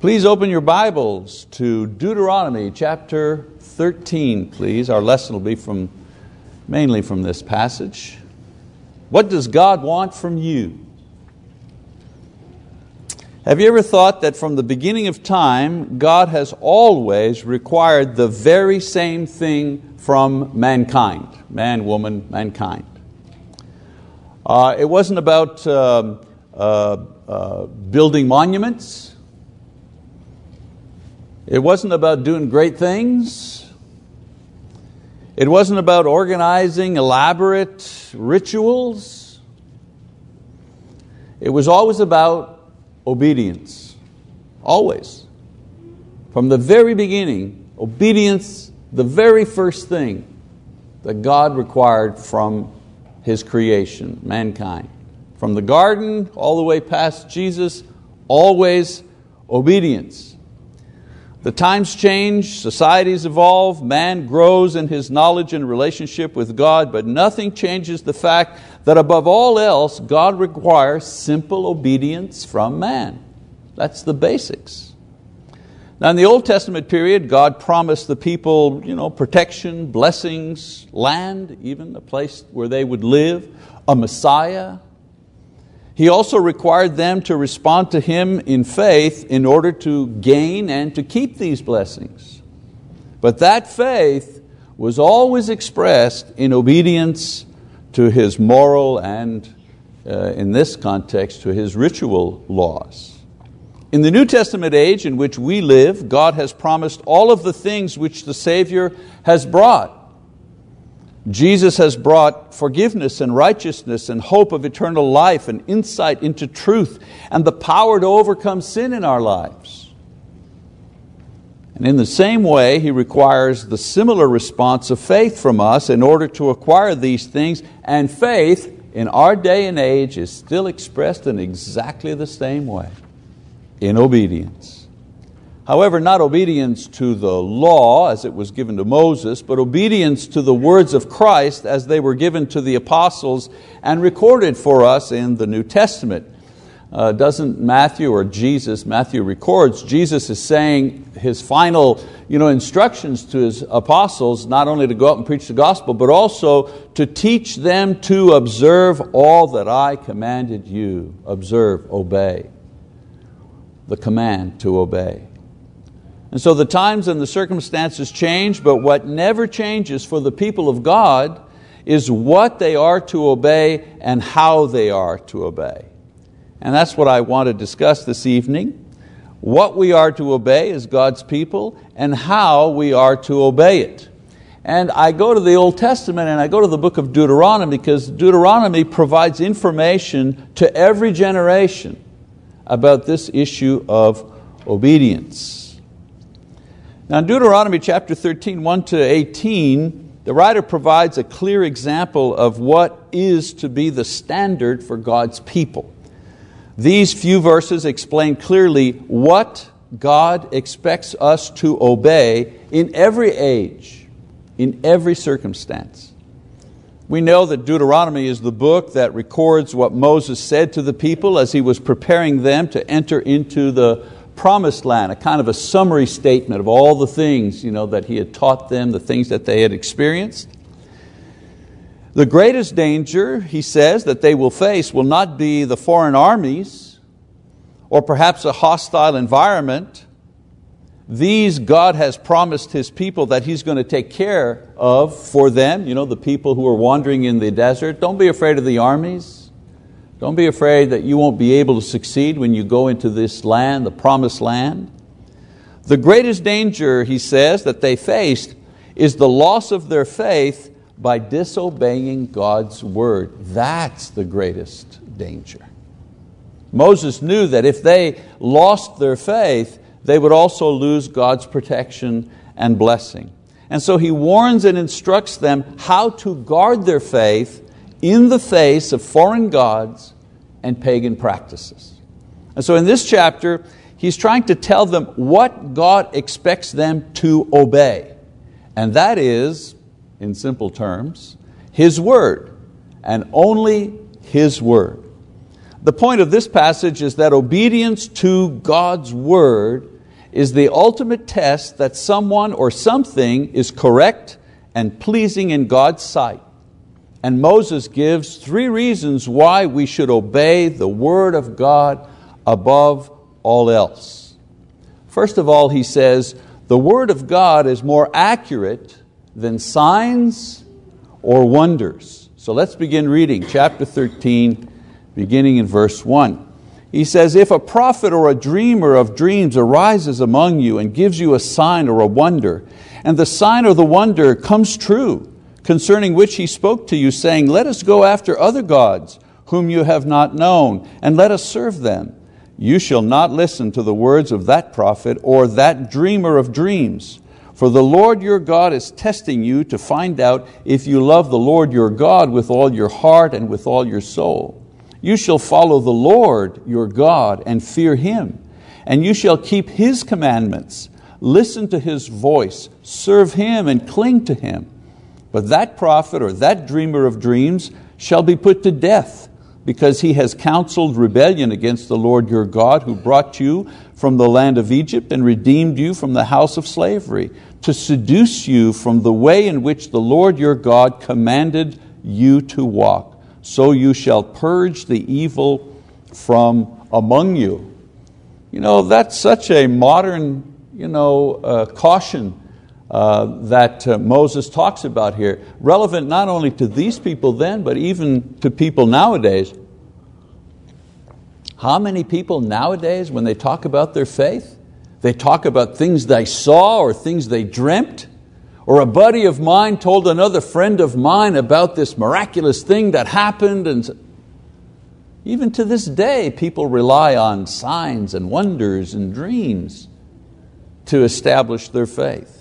Please open your Bibles to Deuteronomy chapter 13, please. Our lesson will be from, mainly from this passage. What does God want from you? Have you ever thought that from the beginning of time, God has always required the very same thing from mankind, man, woman, mankind? Uh, it wasn't about um, uh, uh, building monuments. It wasn't about doing great things. It wasn't about organizing elaborate rituals. It was always about obedience. Always. From the very beginning, obedience, the very first thing that God required from His creation, mankind. From the garden all the way past Jesus, always obedience. The times change, societies evolve, man grows in his knowledge and relationship with God, but nothing changes the fact that above all else, God requires simple obedience from man. That's the basics. Now, in the Old Testament period, God promised the people you know, protection, blessings, land, even a place where they would live, a Messiah, he also required them to respond to Him in faith in order to gain and to keep these blessings. But that faith was always expressed in obedience to His moral and, uh, in this context, to His ritual laws. In the New Testament age in which we live, God has promised all of the things which the Savior has brought. Jesus has brought forgiveness and righteousness and hope of eternal life and insight into truth and the power to overcome sin in our lives. And in the same way, He requires the similar response of faith from us in order to acquire these things, and faith in our day and age is still expressed in exactly the same way in obedience. However, not obedience to the law as it was given to Moses, but obedience to the words of Christ as they were given to the apostles and recorded for us in the New Testament. Uh, doesn't Matthew or Jesus, Matthew records, Jesus is saying his final you know, instructions to his apostles, not only to go out and preach the gospel, but also to teach them to observe all that I commanded you. Observe, obey. The command to obey. And so the times and the circumstances change, but what never changes for the people of God is what they are to obey and how they are to obey. And that's what I want to discuss this evening. What we are to obey as God's people and how we are to obey it. And I go to the Old Testament and I go to the book of Deuteronomy because Deuteronomy provides information to every generation about this issue of obedience. Now in Deuteronomy chapter 13, 1 to 18, the writer provides a clear example of what is to be the standard for God's people. These few verses explain clearly what God expects us to obey in every age, in every circumstance. We know that Deuteronomy is the book that records what Moses said to the people as he was preparing them to enter into the promised land, a kind of a summary statement of all the things you know, that he had taught them, the things that they had experienced. The greatest danger, he says, that they will face will not be the foreign armies or perhaps a hostile environment. These God has promised His people that He's going to take care of for them, you know, the people who are wandering in the desert. Don't be afraid of the armies. Don't be afraid that you won't be able to succeed when you go into this land, the promised land. The greatest danger, he says, that they faced is the loss of their faith by disobeying God's word. That's the greatest danger. Moses knew that if they lost their faith, they would also lose God's protection and blessing. And so he warns and instructs them how to guard their faith in the face of foreign gods and pagan practices. And so in this chapter, he's trying to tell them what God expects them to obey. And that is, in simple terms, His word, and only His word. The point of this passage is that obedience to God's word is the ultimate test that someone or something is correct and pleasing in God's sight. And Moses gives three reasons why we should obey the word of God above all else. First of all, he says, the word of God is more accurate than signs or wonders. So let's begin reading chapter 13, beginning in verse 1. He says, If a prophet or a dreamer of dreams arises among you and gives you a sign or a wonder, and the sign or the wonder comes true, concerning which he spoke to you, saying, Let us go after other gods whom you have not known, and let us serve them. You shall not listen to the words of that prophet or that dreamer of dreams. For the Lord your God is testing you to find out if you love the Lord your God with all your heart and with all your soul. You shall follow the Lord your God and fear Him, and you shall keep His commandments, listen to His voice, serve Him, and cling to Him. But that prophet or that dreamer of dreams shall be put to death, because he has counseled rebellion against the Lord your God, who brought you from the land of Egypt and redeemed you from the house of slavery, to seduce you from the way in which the Lord your God commanded you to walk so you shall purge the evil from among you. You know, that's such a modern you know, uh, caution uh, that uh, Moses talks about here, relevant not only to these people then, but even to people nowadays. How many people nowadays, when they talk about their faith, they talk about things they saw or things they dreamt? Or a buddy of mine told another friend of mine about this miraculous thing that happened. And even to this day, people rely on signs and wonders and dreams to establish their faith.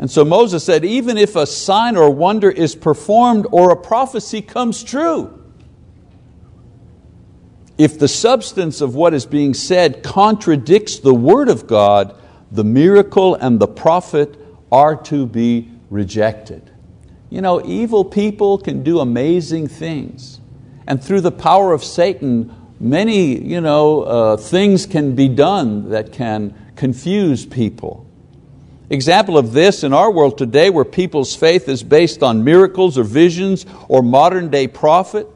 And so Moses said, even if a sign or wonder is performed or a prophecy comes true, if the substance of what is being said contradicts the word of God, the miracle and the prophet are to be rejected. You know, evil people can do amazing things. And through the power of Satan, many you know, uh, things can be done that can confuse people. Example of this in our world today, where people's faith is based on miracles or visions or modern day prophet,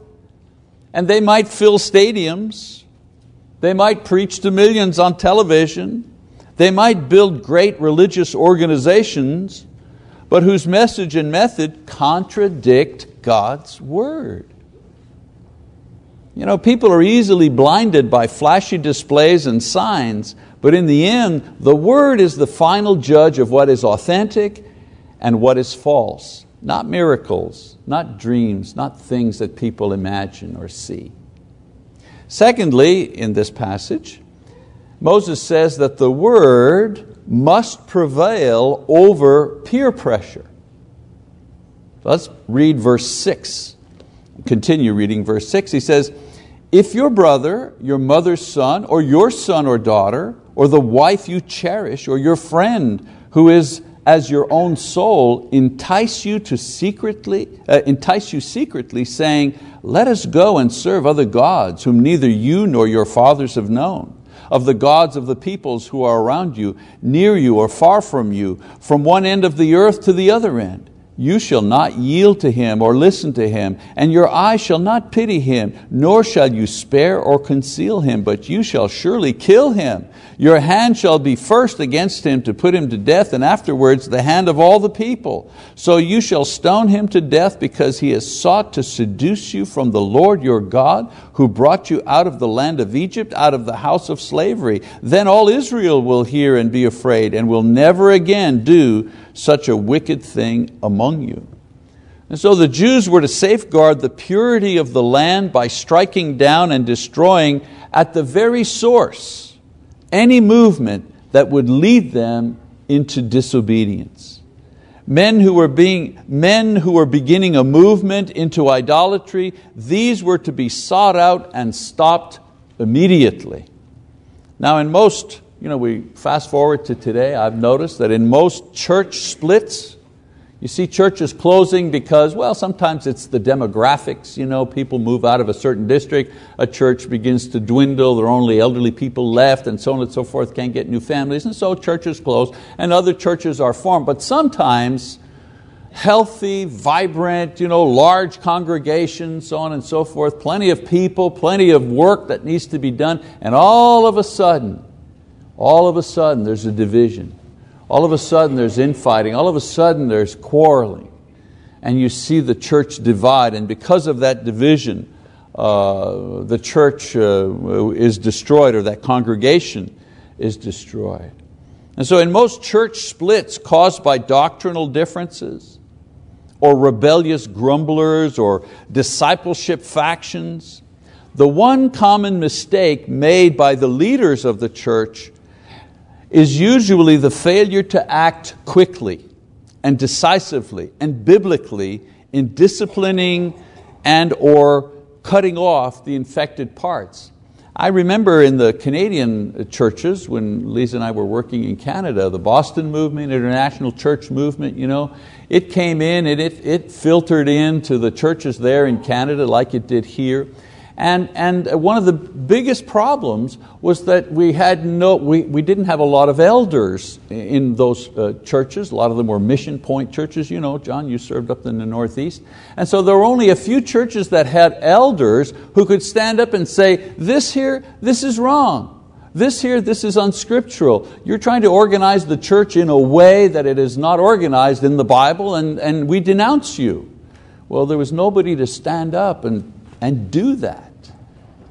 and they might fill stadiums, they might preach to millions on television, they might build great religious organizations, but whose message and method contradict God's word. You know, people are easily blinded by flashy displays and signs, but in the end, the word is the final judge of what is authentic and what is false. Not miracles, not dreams, not things that people imagine or see. Secondly, in this passage, Moses says that the word must prevail over peer pressure. Let's read verse 6. Continue reading verse 6. He says, If your brother, your mother's son, or your son or daughter, or the wife you cherish, or your friend who is as your own soul entice you to secretly uh, entice you secretly saying let us go and serve other gods whom neither you nor your fathers have known of the gods of the peoples who are around you, near you or far from you, from one end of the earth to the other end. You shall not yield to him or listen to him, and your eye shall not pity him, nor shall you spare or conceal him, but you shall surely kill him. Your hand shall be first against him to put him to death, and afterwards the hand of all the people. So you shall stone him to death because he has sought to seduce you from the Lord your God, who brought you out of the land of Egypt, out of the house of slavery. Then all Israel will hear and be afraid, and will never again do such a wicked thing among you. And so the Jews were to safeguard the purity of the land by striking down and destroying at the very source any movement that would lead them into disobedience. Men who were being men who were beginning a movement into idolatry, these were to be sought out and stopped immediately. Now, in most you know, we fast forward to today, I've noticed that in most church splits, You see churches closing because, well, sometimes it's the demographics. You know, people move out of a certain district, a church begins to dwindle, there are only elderly people left, and so on and so forth, can't get new families, and so churches close, and other churches are formed. But sometimes, healthy, vibrant, you know, large congregations, so on and so forth, plenty of people, plenty of work that needs to be done, and all of a sudden, all of a sudden there's a division. All of a sudden there's infighting, all of a sudden there's quarreling, and you see the church divide, and because of that division, uh, the church uh, is destroyed, or that congregation is destroyed. And so, in most church splits caused by doctrinal differences, or rebellious grumblers, or discipleship factions, the one common mistake made by the leaders of the church is usually the failure to act quickly and decisively and biblically in disciplining and or cutting off the infected parts. I remember in the Canadian churches, when Lisa and I were working in Canada, the Boston movement, international church movement, you know, it came in and it, it filtered into the churches there in Canada like it did here. And, and one of the biggest problems was that we, had no, we, we didn't have a lot of elders in those uh, churches. A lot of them were mission point churches. You know, John, you served up in the Northeast. And so there were only a few churches that had elders who could stand up and say, this here, this is wrong. This here, this is unscriptural. You're trying to organize the church in a way that it is not organized in the Bible, and, and we denounce you. Well, there was nobody to stand up and and do that.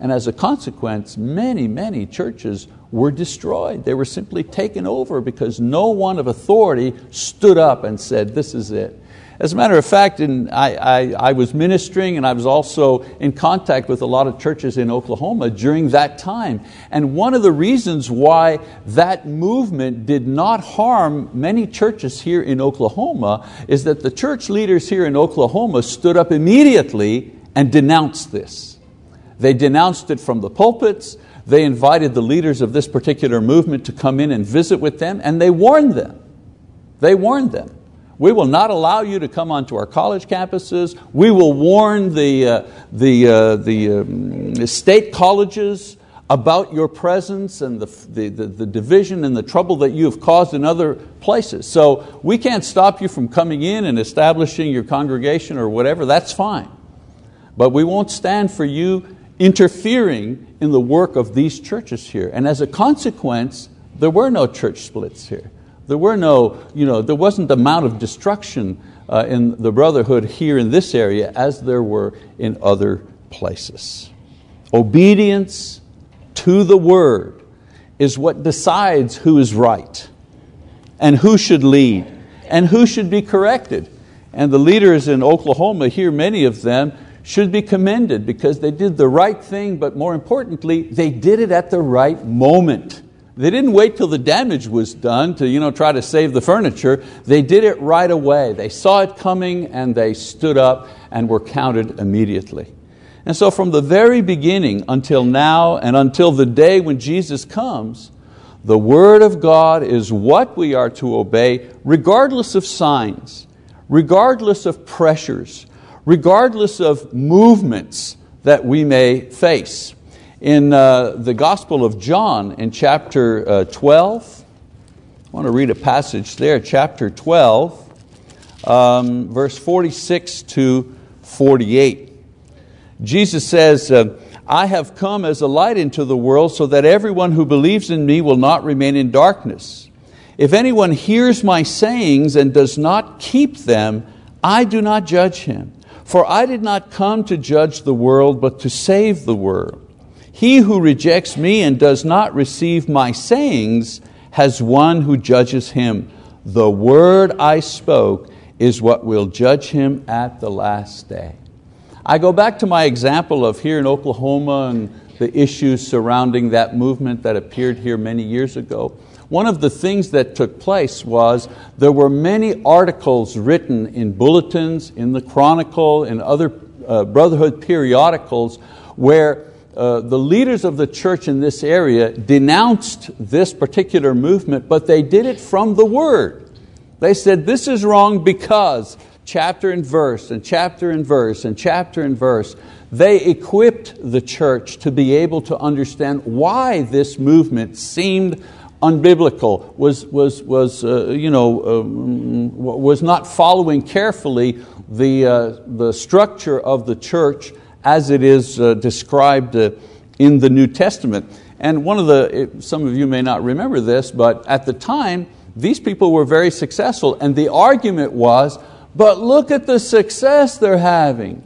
And as a consequence, many, many churches were destroyed. They were simply taken over because no one of authority stood up and said, This is it. As a matter of fact, in, I, I, I, was ministering and I was also in contact with a lot of churches in Oklahoma during that time. And one of the reasons why that movement did not harm many churches here in Oklahoma is that the church leaders here in Oklahoma stood up immediately and denounced this. They denounced it from the pulpits, they invited the leaders of this particular movement to come in and visit with them, and they warned them. They warned them. We will not allow you to come onto our college campuses. We will warn the, uh, the, uh, the, um, state colleges about your presence and the, the, the, the, division and the trouble that you have caused in other places. So we can't stop you from coming in and establishing your congregation or whatever, that's fine. But we won't stand for you interfering in the work of these churches here. And as a consequence, there were no church splits here. There, were no, you know, there wasn't the amount of destruction uh, in the brotherhood here in this area as there were in other places. Obedience to the word is what decides who is right and who should lead and who should be corrected. And the leaders in Oklahoma here, many of them, should be commended because they did the right thing, but more importantly, they did it at the right moment. They didn't wait till the damage was done to you know, try to save the furniture. They did it right away. They saw it coming and they stood up and were counted immediately. And so, from the very beginning until now and until the day when Jesus comes, the Word of God is what we are to obey, regardless of signs, regardless of pressures, regardless of movements that we may face. In uh, the Gospel of John, in chapter uh, 12, I want to read a passage there, chapter 12, um, verse 46 to 48. Jesus says, uh, I have come as a light into the world so that everyone who believes in me will not remain in darkness. If anyone hears my sayings and does not keep them, I do not judge him. For I did not come to judge the world, but to save the world. He who rejects me and does not receive my sayings has one who judges him. The word I spoke is what will judge him at the last day. I go back to my example of here in Oklahoma and the issues surrounding that movement that appeared here many years ago. One of the things that took place was there were many articles written in bulletins, in the Chronicle, in other uh, Brotherhood periodicals where uh, the leaders of the church in this area denounced this particular movement, but they did it from the Word. They said, This is wrong because, chapter and verse, and chapter and verse, and chapter and verse. They equipped the church to be able to understand why this movement seemed unbiblical, was, was, was, uh, you know, um, was not following carefully the, uh, the structure of the church as it is uh, described uh, in the New Testament. And one of the, some of you may not remember this, but at the time, these people were very successful, and the argument was, but look at the success they're having.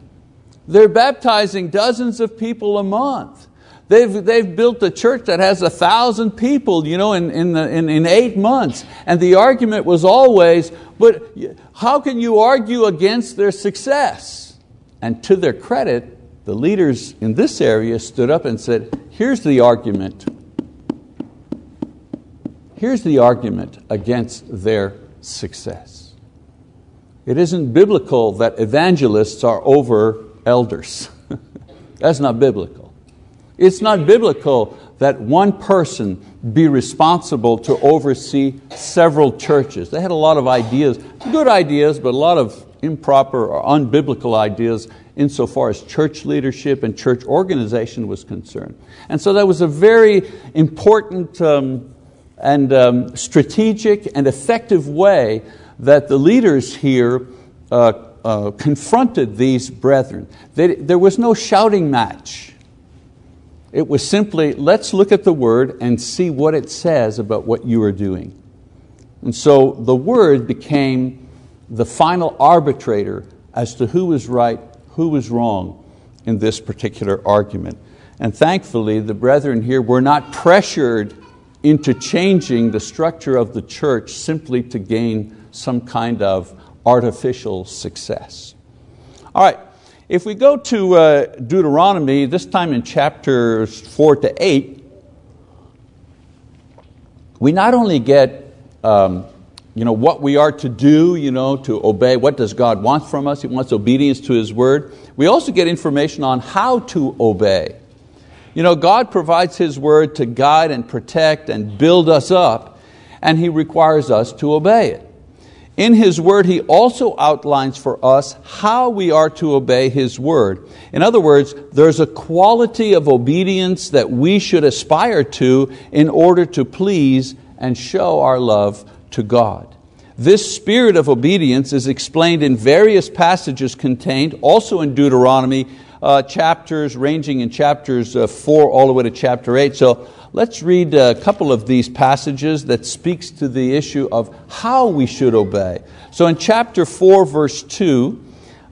They're baptizing dozens of people a month. They've, they've built a church that has a thousand people you know, in, in, the, in, in eight months. And the argument was always, but how can you argue against their success? And to their credit, the leaders in this area stood up and said, Here's the argument. Here's the argument against their success. It isn't biblical that evangelists are over elders. That's not biblical. It's not biblical that one person be responsible to oversee several churches. They had a lot of ideas, good ideas, but a lot of improper or unbiblical ideas insofar as church leadership and church organization was concerned. And so that was a very important um, and um, strategic and effective way that the leaders here uh, uh, confronted these brethren. They, there was no shouting match. It was simply, let's look at the word and see what it says about what you are doing. And so the word became the final arbitrator as to who was right who was wrong in this particular argument. And thankfully, the brethren here were not pressured into changing the structure of the church simply to gain some kind of artificial success. All right, if we go to uh, Deuteronomy, this time in chapters 4 to 8, we not only get um, you know, what we are to do, you know, to obey. What does God want from us? He wants obedience to His word. We also get information on how to obey. You know, God provides His word to guide and protect and build us up, and He requires us to obey it. In His Word, He also outlines for us how we are to obey His Word. In other words, there's a quality of obedience that we should aspire to in order to please and show our love to God. This spirit of obedience is explained in various passages contained also in Deuteronomy, uh, chapters ranging in chapters uh, 4 all the way to chapter 8. So let's read a couple of these passages that speaks to the issue of how we should obey. So in chapter 4, verse 2,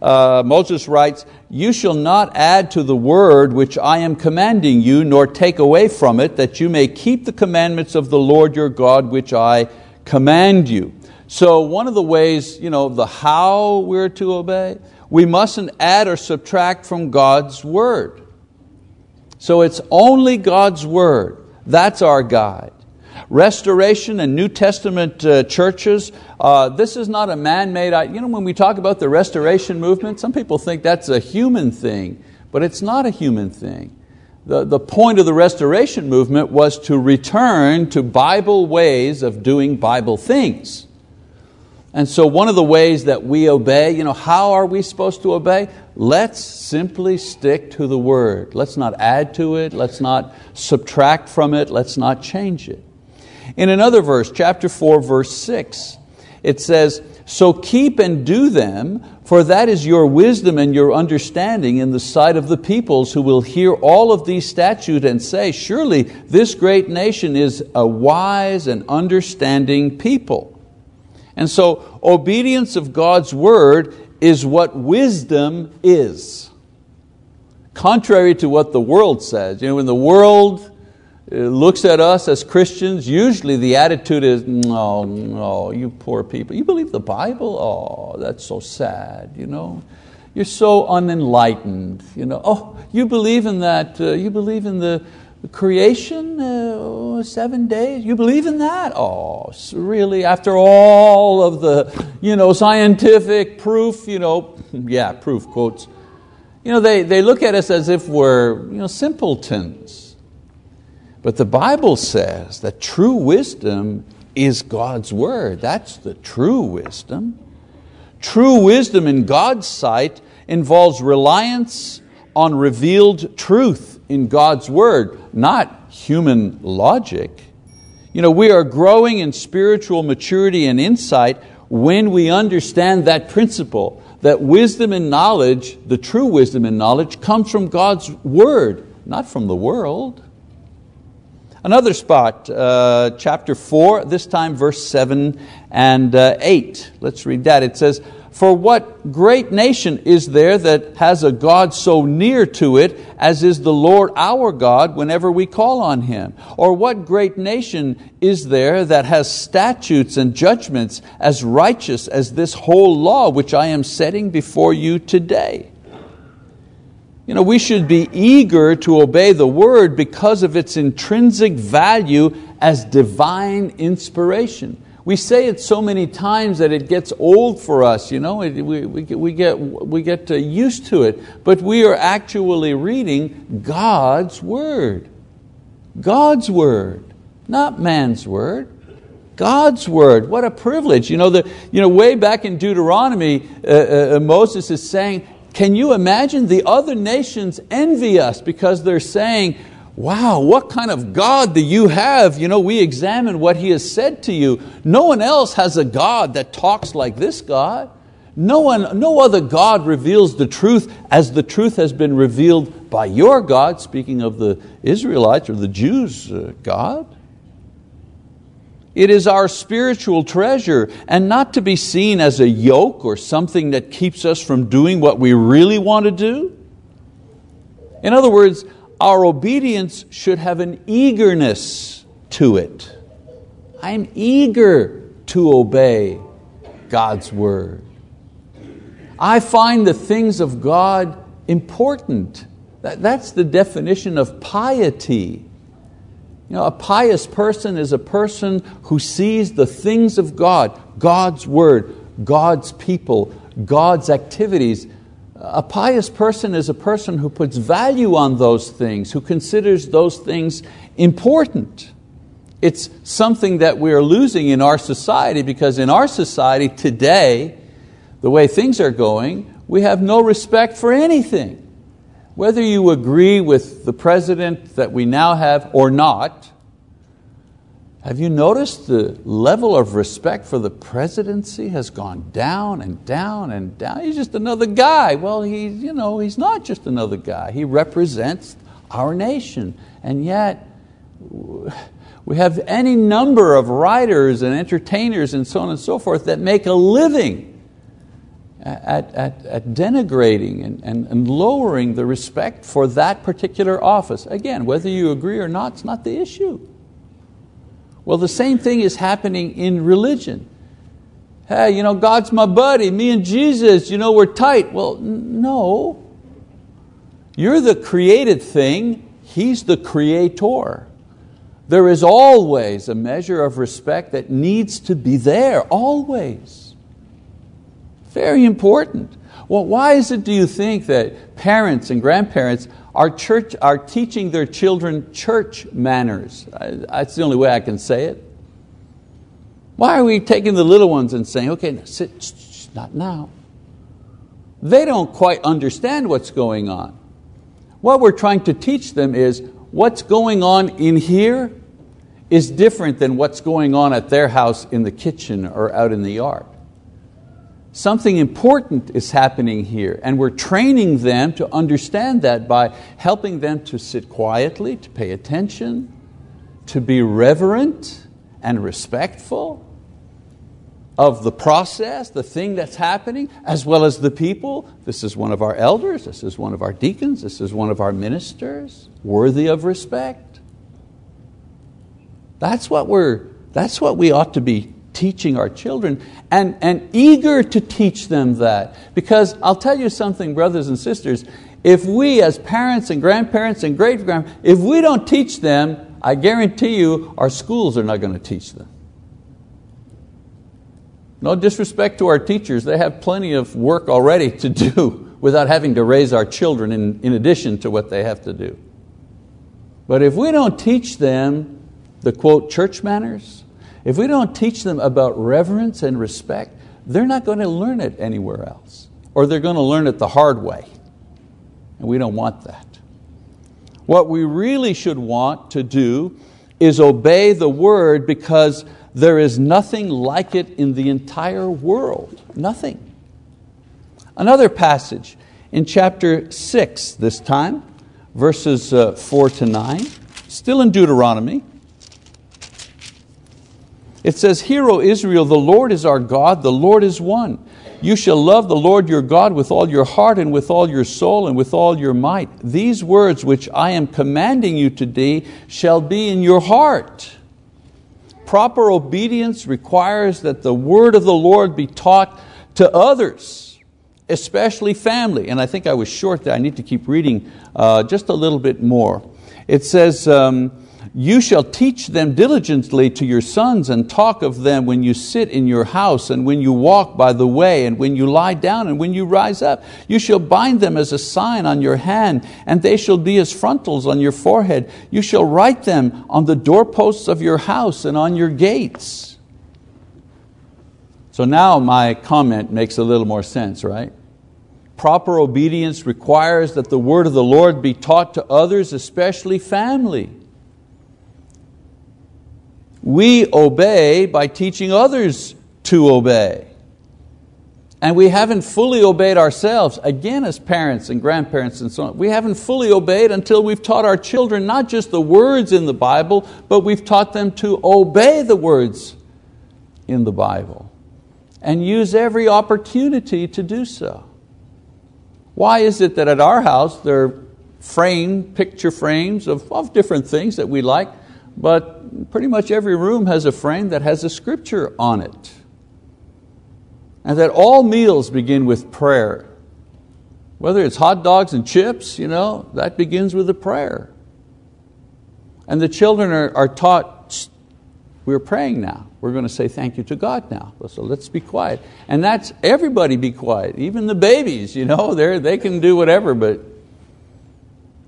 uh, Moses writes, You shall not add to the word which I am commanding you, nor take away from it, that you may keep the commandments of the Lord your God, which I command you. So, one of the ways, you know, the how we're to obey, we mustn't add or subtract from God's Word. So, it's only God's Word. That's our guide. Restoration and New Testament uh, churches, uh, this is not a man made, you know, when we talk about the restoration movement, some people think that's a human thing, but it's not a human thing the, the point of the restoration movement was to return to Bible ways of doing Bible things. And so, one of the ways that we obey, you know, how are we supposed to obey? Let's simply stick to the Word. Let's not add to it, let's not subtract from it, let's not change it. In another verse, chapter 4, verse 6, it says, So keep and do them, for that is your wisdom and your understanding in the sight of the peoples who will hear all of these statutes and say, Surely this great nation is a wise and understanding people. And so, obedience of God's word is what wisdom is. Contrary to what the world says. You know, when the world uh, looks at us as Christians, usually the attitude is, no, no, you poor people. You believe the Bible? Oh, that's so sad, you know. You're so unenlightened, you know. Oh, you believe in that, uh, you believe in the creation, uh, seven days, you believe in that? Oh, really, after all of the you know, scientific proof, you know, yeah, proof quotes, you know, they, they look at us as if we're you know, simpletons. But the Bible says that true wisdom is God's Word. That's the true wisdom. True wisdom in God's sight involves reliance on revealed truth in God's Word, not human logic. You know, we are growing in spiritual maturity and insight when we understand that principle that wisdom and knowledge, the true wisdom and knowledge, comes from God's Word, not from the world. Another spot, uh, chapter 4, this time verse 7 and uh, 8. Let's read that. It says, for what great nation is there that has a God so near to it as is the Lord our God whenever we call on Him? Or what great nation is there that has statutes and judgments as righteous as this whole law which I am setting before you today? You know, we should be eager to obey the Word because of its intrinsic value as divine inspiration. We say it so many times that it gets old for us, you know, we, we, we, get, we get uh, used to it, but we are actually reading God's Word. God's Word, not man's Word. God's word, what a privilege. You know, the, you know way back in Deuteronomy, uh, uh, uh Moses is saying, Can you imagine the other nations envy us because they're saying, wow, what kind of God do you have? You know, we examine what He has said to you. No one else has a God that talks like this God. No, one, no other God reveals the truth as the truth has been revealed by your God, speaking of the Israelites or the Jews' uh, God. It is our spiritual treasure and not to be seen as a yoke or something that keeps us from doing what we really want to do. In other words, our obedience should have an eagerness to it. I'm eager to obey God's word. I find the things of God important. That's the definition of piety. You know, a pious person is a person who sees the things of God, God's word, God's people, God's activities a pious person is a person who puts value on those things, who considers those things important. It's something that we are losing in our society because in our society today, the way things are going, we have no respect for anything. Whether you agree with the president that we now have or not, have you noticed the level of respect for the presidency has gone down and down and down? He's just another guy. Well, he, you know, he's not just another guy. He represents our nation. And yet, we have any number of writers and entertainers and so on and so forth that make a living at, at, at denigrating and, and, and lowering the respect for that particular office. Again, whether you agree or not, it's not the issue. Well, the same thing is happening in religion. Hey, you know, God's my buddy, me and Jesus, you know, we're tight. Well, no. You're the created thing, He's the creator. There is always a measure of respect that needs to be there, always. Very important. Well, why is it, do you think, that parents and grandparents are, church, are teaching their children church manners. That's the only way I can say it. Why are we taking the little ones and saying, okay, sit, not now? They don't quite understand what's going on. What we're trying to teach them is what's going on in here is different than what's going on at their house in the kitchen or out in the yard. Something important is happening here, and we're training them to understand that by helping them to sit quietly, to pay attention, to be reverent and respectful of the process, the thing that's happening, as well as the people. This is one of our elders, this is one of our deacons, this is one of our ministers, worthy of respect. That's what, we're, that's what we ought to be teaching our children and, and eager to teach them that. Because I'll tell you something, brothers and sisters, if we as parents and grandparents and great grandparents, if we don't teach them, I guarantee you our schools are not going to teach them. No disrespect to our teachers, they have plenty of work already to do without having to raise our children in, in addition to what they have to do. But if we don't teach them the quote church manners, if we don't teach them about reverence and respect, they're not going to learn it anywhere else. Or they're going to learn it the hard way. And we don't want that. What we really should want to do is obey the word because there is nothing like it in the entire world. Nothing. Another passage in chapter 6 this time, verses uh, 4 to 9, still in Deuteronomy. It says, Hear, O Israel, the Lord is our God, the Lord is one. You shall love the Lord your God with all your heart and with all your soul and with all your might. These words which I am commanding you today shall be in your heart. Proper obedience requires that the word of the Lord be taught to others, especially family. And I think I was short there. I need to keep reading uh, just a little bit more. It says, um, you shall teach them diligently to your sons and talk of them when you sit in your house and when you walk by the way and when you lie down and when you rise up. You shall bind them as a sign on your hand and they shall be as frontals on your forehead. You shall write them on the doorposts of your house and on your gates. So now my comment makes a little more sense, right? Proper obedience requires that the word of the Lord be taught to others, especially family. We obey by teaching others to obey. And we haven't fully obeyed ourselves, again, as parents and grandparents and so on. We haven't fully obeyed until we've taught our children not just the words in the Bible, but we've taught them to obey the words in the Bible and use every opportunity to do so. Why is it that at our house there are frame, picture frames of, of different things that we like, but pretty much every room has a frame that has a scripture on it. And that all meals begin with prayer. Whether it's hot dogs and chips, you know, that begins with a prayer. And the children are, are taught, we're praying now. We're going to say thank you to God now. So let's be quiet. And that's everybody be quiet. Even the babies, you know, they can do whatever, but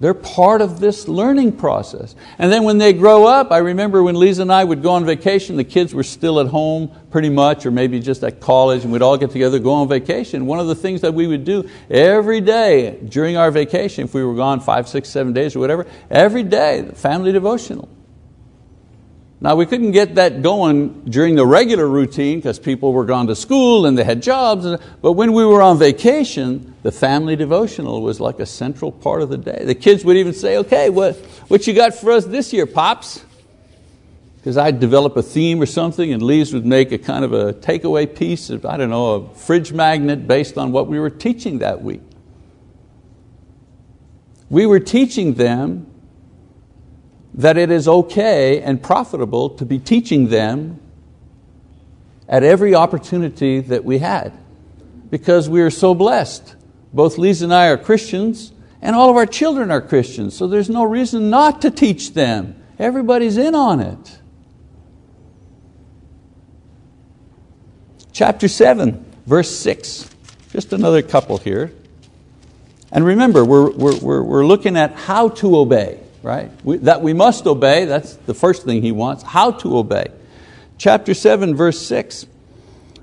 they're part of this learning process. And then when they grow up, I remember when Lisa and I would go on vacation, the kids were still at home pretty much, or maybe just at college, and we'd all get together, go on vacation. One of the things that we would do every day during our vacation, if we were gone five, six, seven days or whatever, every day, family devotional. Now we couldn't get that going during the regular routine because people were gone to school and they had jobs, but when we were on vacation, the family devotional was like a central part of the day. The kids would even say, okay, what, what you got for us this year, Pops? Because I'd develop a theme or something and Lise would make a kind of a takeaway piece of, I don't know, a fridge magnet based on what we were teaching that week. We were teaching them that it is okay and profitable to be teaching them at every opportunity that we had because we are so blessed. Both Lisa and I are Christians and all of our children are Christians, so there's no reason not to teach them. Everybody's in on it. Chapter 7, verse 6. Just another couple here. And remember, we're, we're, we're looking at how to obey right? We, that we must obey, that's the first thing he wants. How to obey. Chapter 7, verse 6.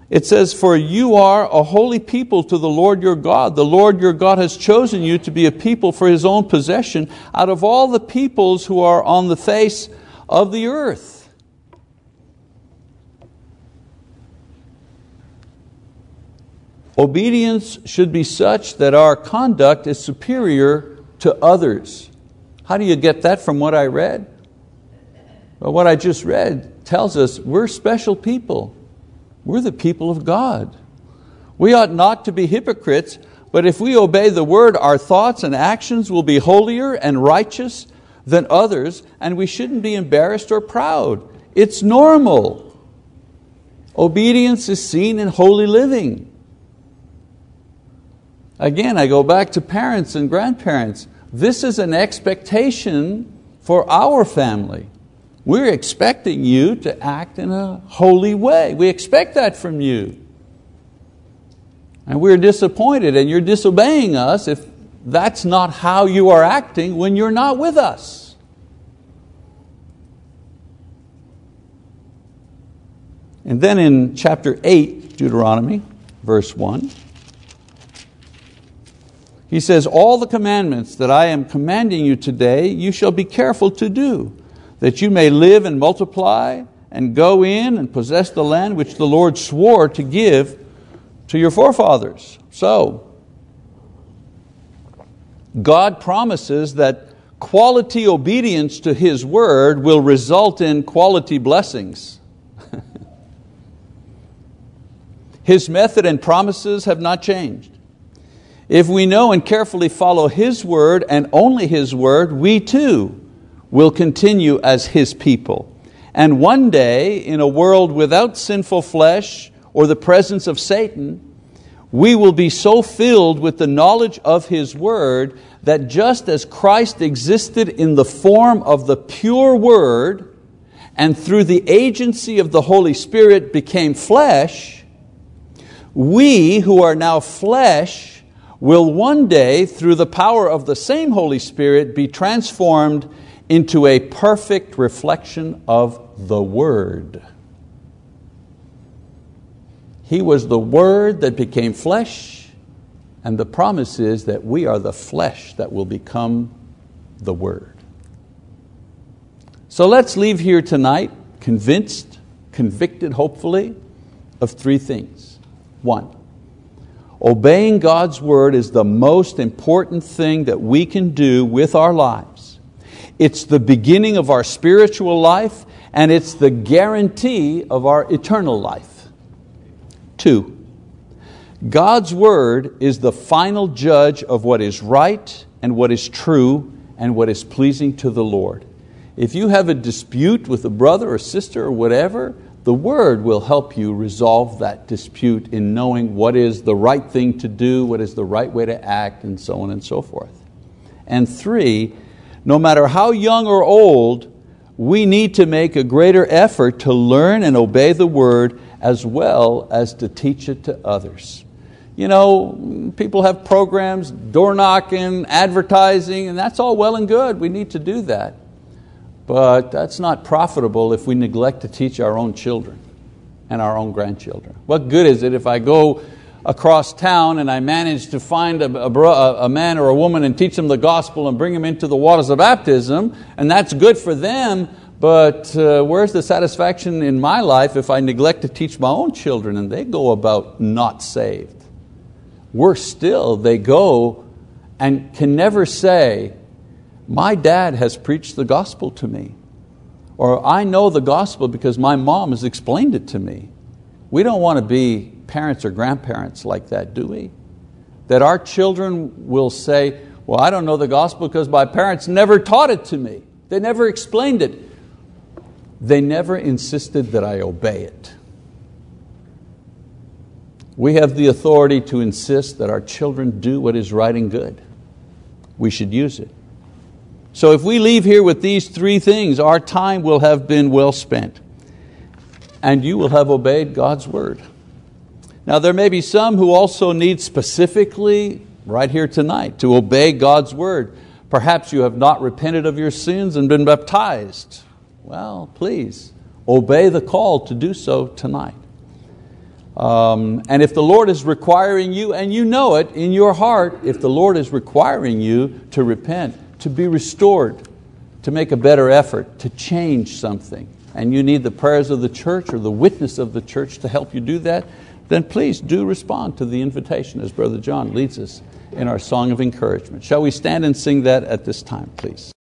It says, For you are a holy people to the Lord your God. The Lord your God has chosen you to be a people for His own possession out of all the peoples who are on the face of the earth. Obedience should be such that our conduct is superior to others. How do you get that from what I read? Well, what I just read tells us we're special people. We're the people of God. We ought not to be hypocrites, but if we obey the word, our thoughts and actions will be holier and righteous than others, and we shouldn't be embarrassed or proud. It's normal. Obedience is seen in holy living. Again, I go back to parents and grandparents. This is an expectation for our family. We're expecting you to act in a holy way. We expect that from you. And we're disappointed and you're disobeying us if that's not how you are acting when you're not with us. And then in chapter 8, Deuteronomy, verse 1, he says, All the commandments that I am commanding you today, you shall be careful to do, that you may live and multiply and go in and possess the land which the Lord swore to give to your forefathers. So, God promises that quality obedience to His word will result in quality blessings. His method and promises have not changed. If we know and carefully follow His word and only His word, we too will continue as His people. And one day, in a world without sinful flesh or the presence of Satan, we will be so filled with the knowledge of His Word that just as Christ existed in the form of the pure Word and through the agency of the Holy Spirit became flesh, we who are now flesh will one day, through the power of the same Holy Spirit, be transformed into a perfect reflection of the Word. He was the Word that became flesh, and the promise is that we are the flesh that will become the Word. So let's leave here tonight convinced, convicted, hopefully, of three things. One, obeying God's Word is the most important thing that we can do with our lives. It's the beginning of our spiritual life, and it's the guarantee of our eternal life. Two, God's Word is the final judge of what is right and what is true and what is pleasing to the Lord. If you have a dispute with a brother or sister or whatever, the Word will help you resolve that dispute in knowing what is the right thing to do, what is the right way to act, and so on and so forth. And three, no matter how young or old, we need to make a greater effort to learn and obey the Word as well as to teach it to others. You know, people have programs, door knocking, advertising, and that's all well and good. We need to do that. But that's not profitable if we neglect to teach our own children and our own grandchildren. What good is it if I go across town and I manage to find a, a, a, man or a woman and teach them the gospel and bring them into the waters of baptism, and that's good for them, but uh, where's the satisfaction in my life if I neglect to teach my own children and they go about not saved? Worse still, they go and can never say, my dad has preached the gospel to me. Or I know the gospel because my mom has explained it to me. We don't want to be parents or grandparents like that, do we? That our children will say, Well, I don't know the gospel because my parents never taught it to me. They never explained it. They never insisted that I obey it. We have the authority to insist that our children do what is right and good. We should use it. So if we leave here with these three things, our time will have been well spent. And you will have obeyed God's word. Now, there may be some who also need specifically, right here tonight, to obey God's word. Perhaps you have not repented of your sins and been baptized. Well, please, obey the call to do so tonight. Um, and if the Lord is requiring you, and you know it in your heart, if the Lord is requiring you to repent, to be restored, to make a better effort, to change something, and you need the prayers of the church or the witness of the church to help you do that, then please do respond to the invitation as Brother John leads us in our song of encouragement. Shall we stand and sing that at this time, please?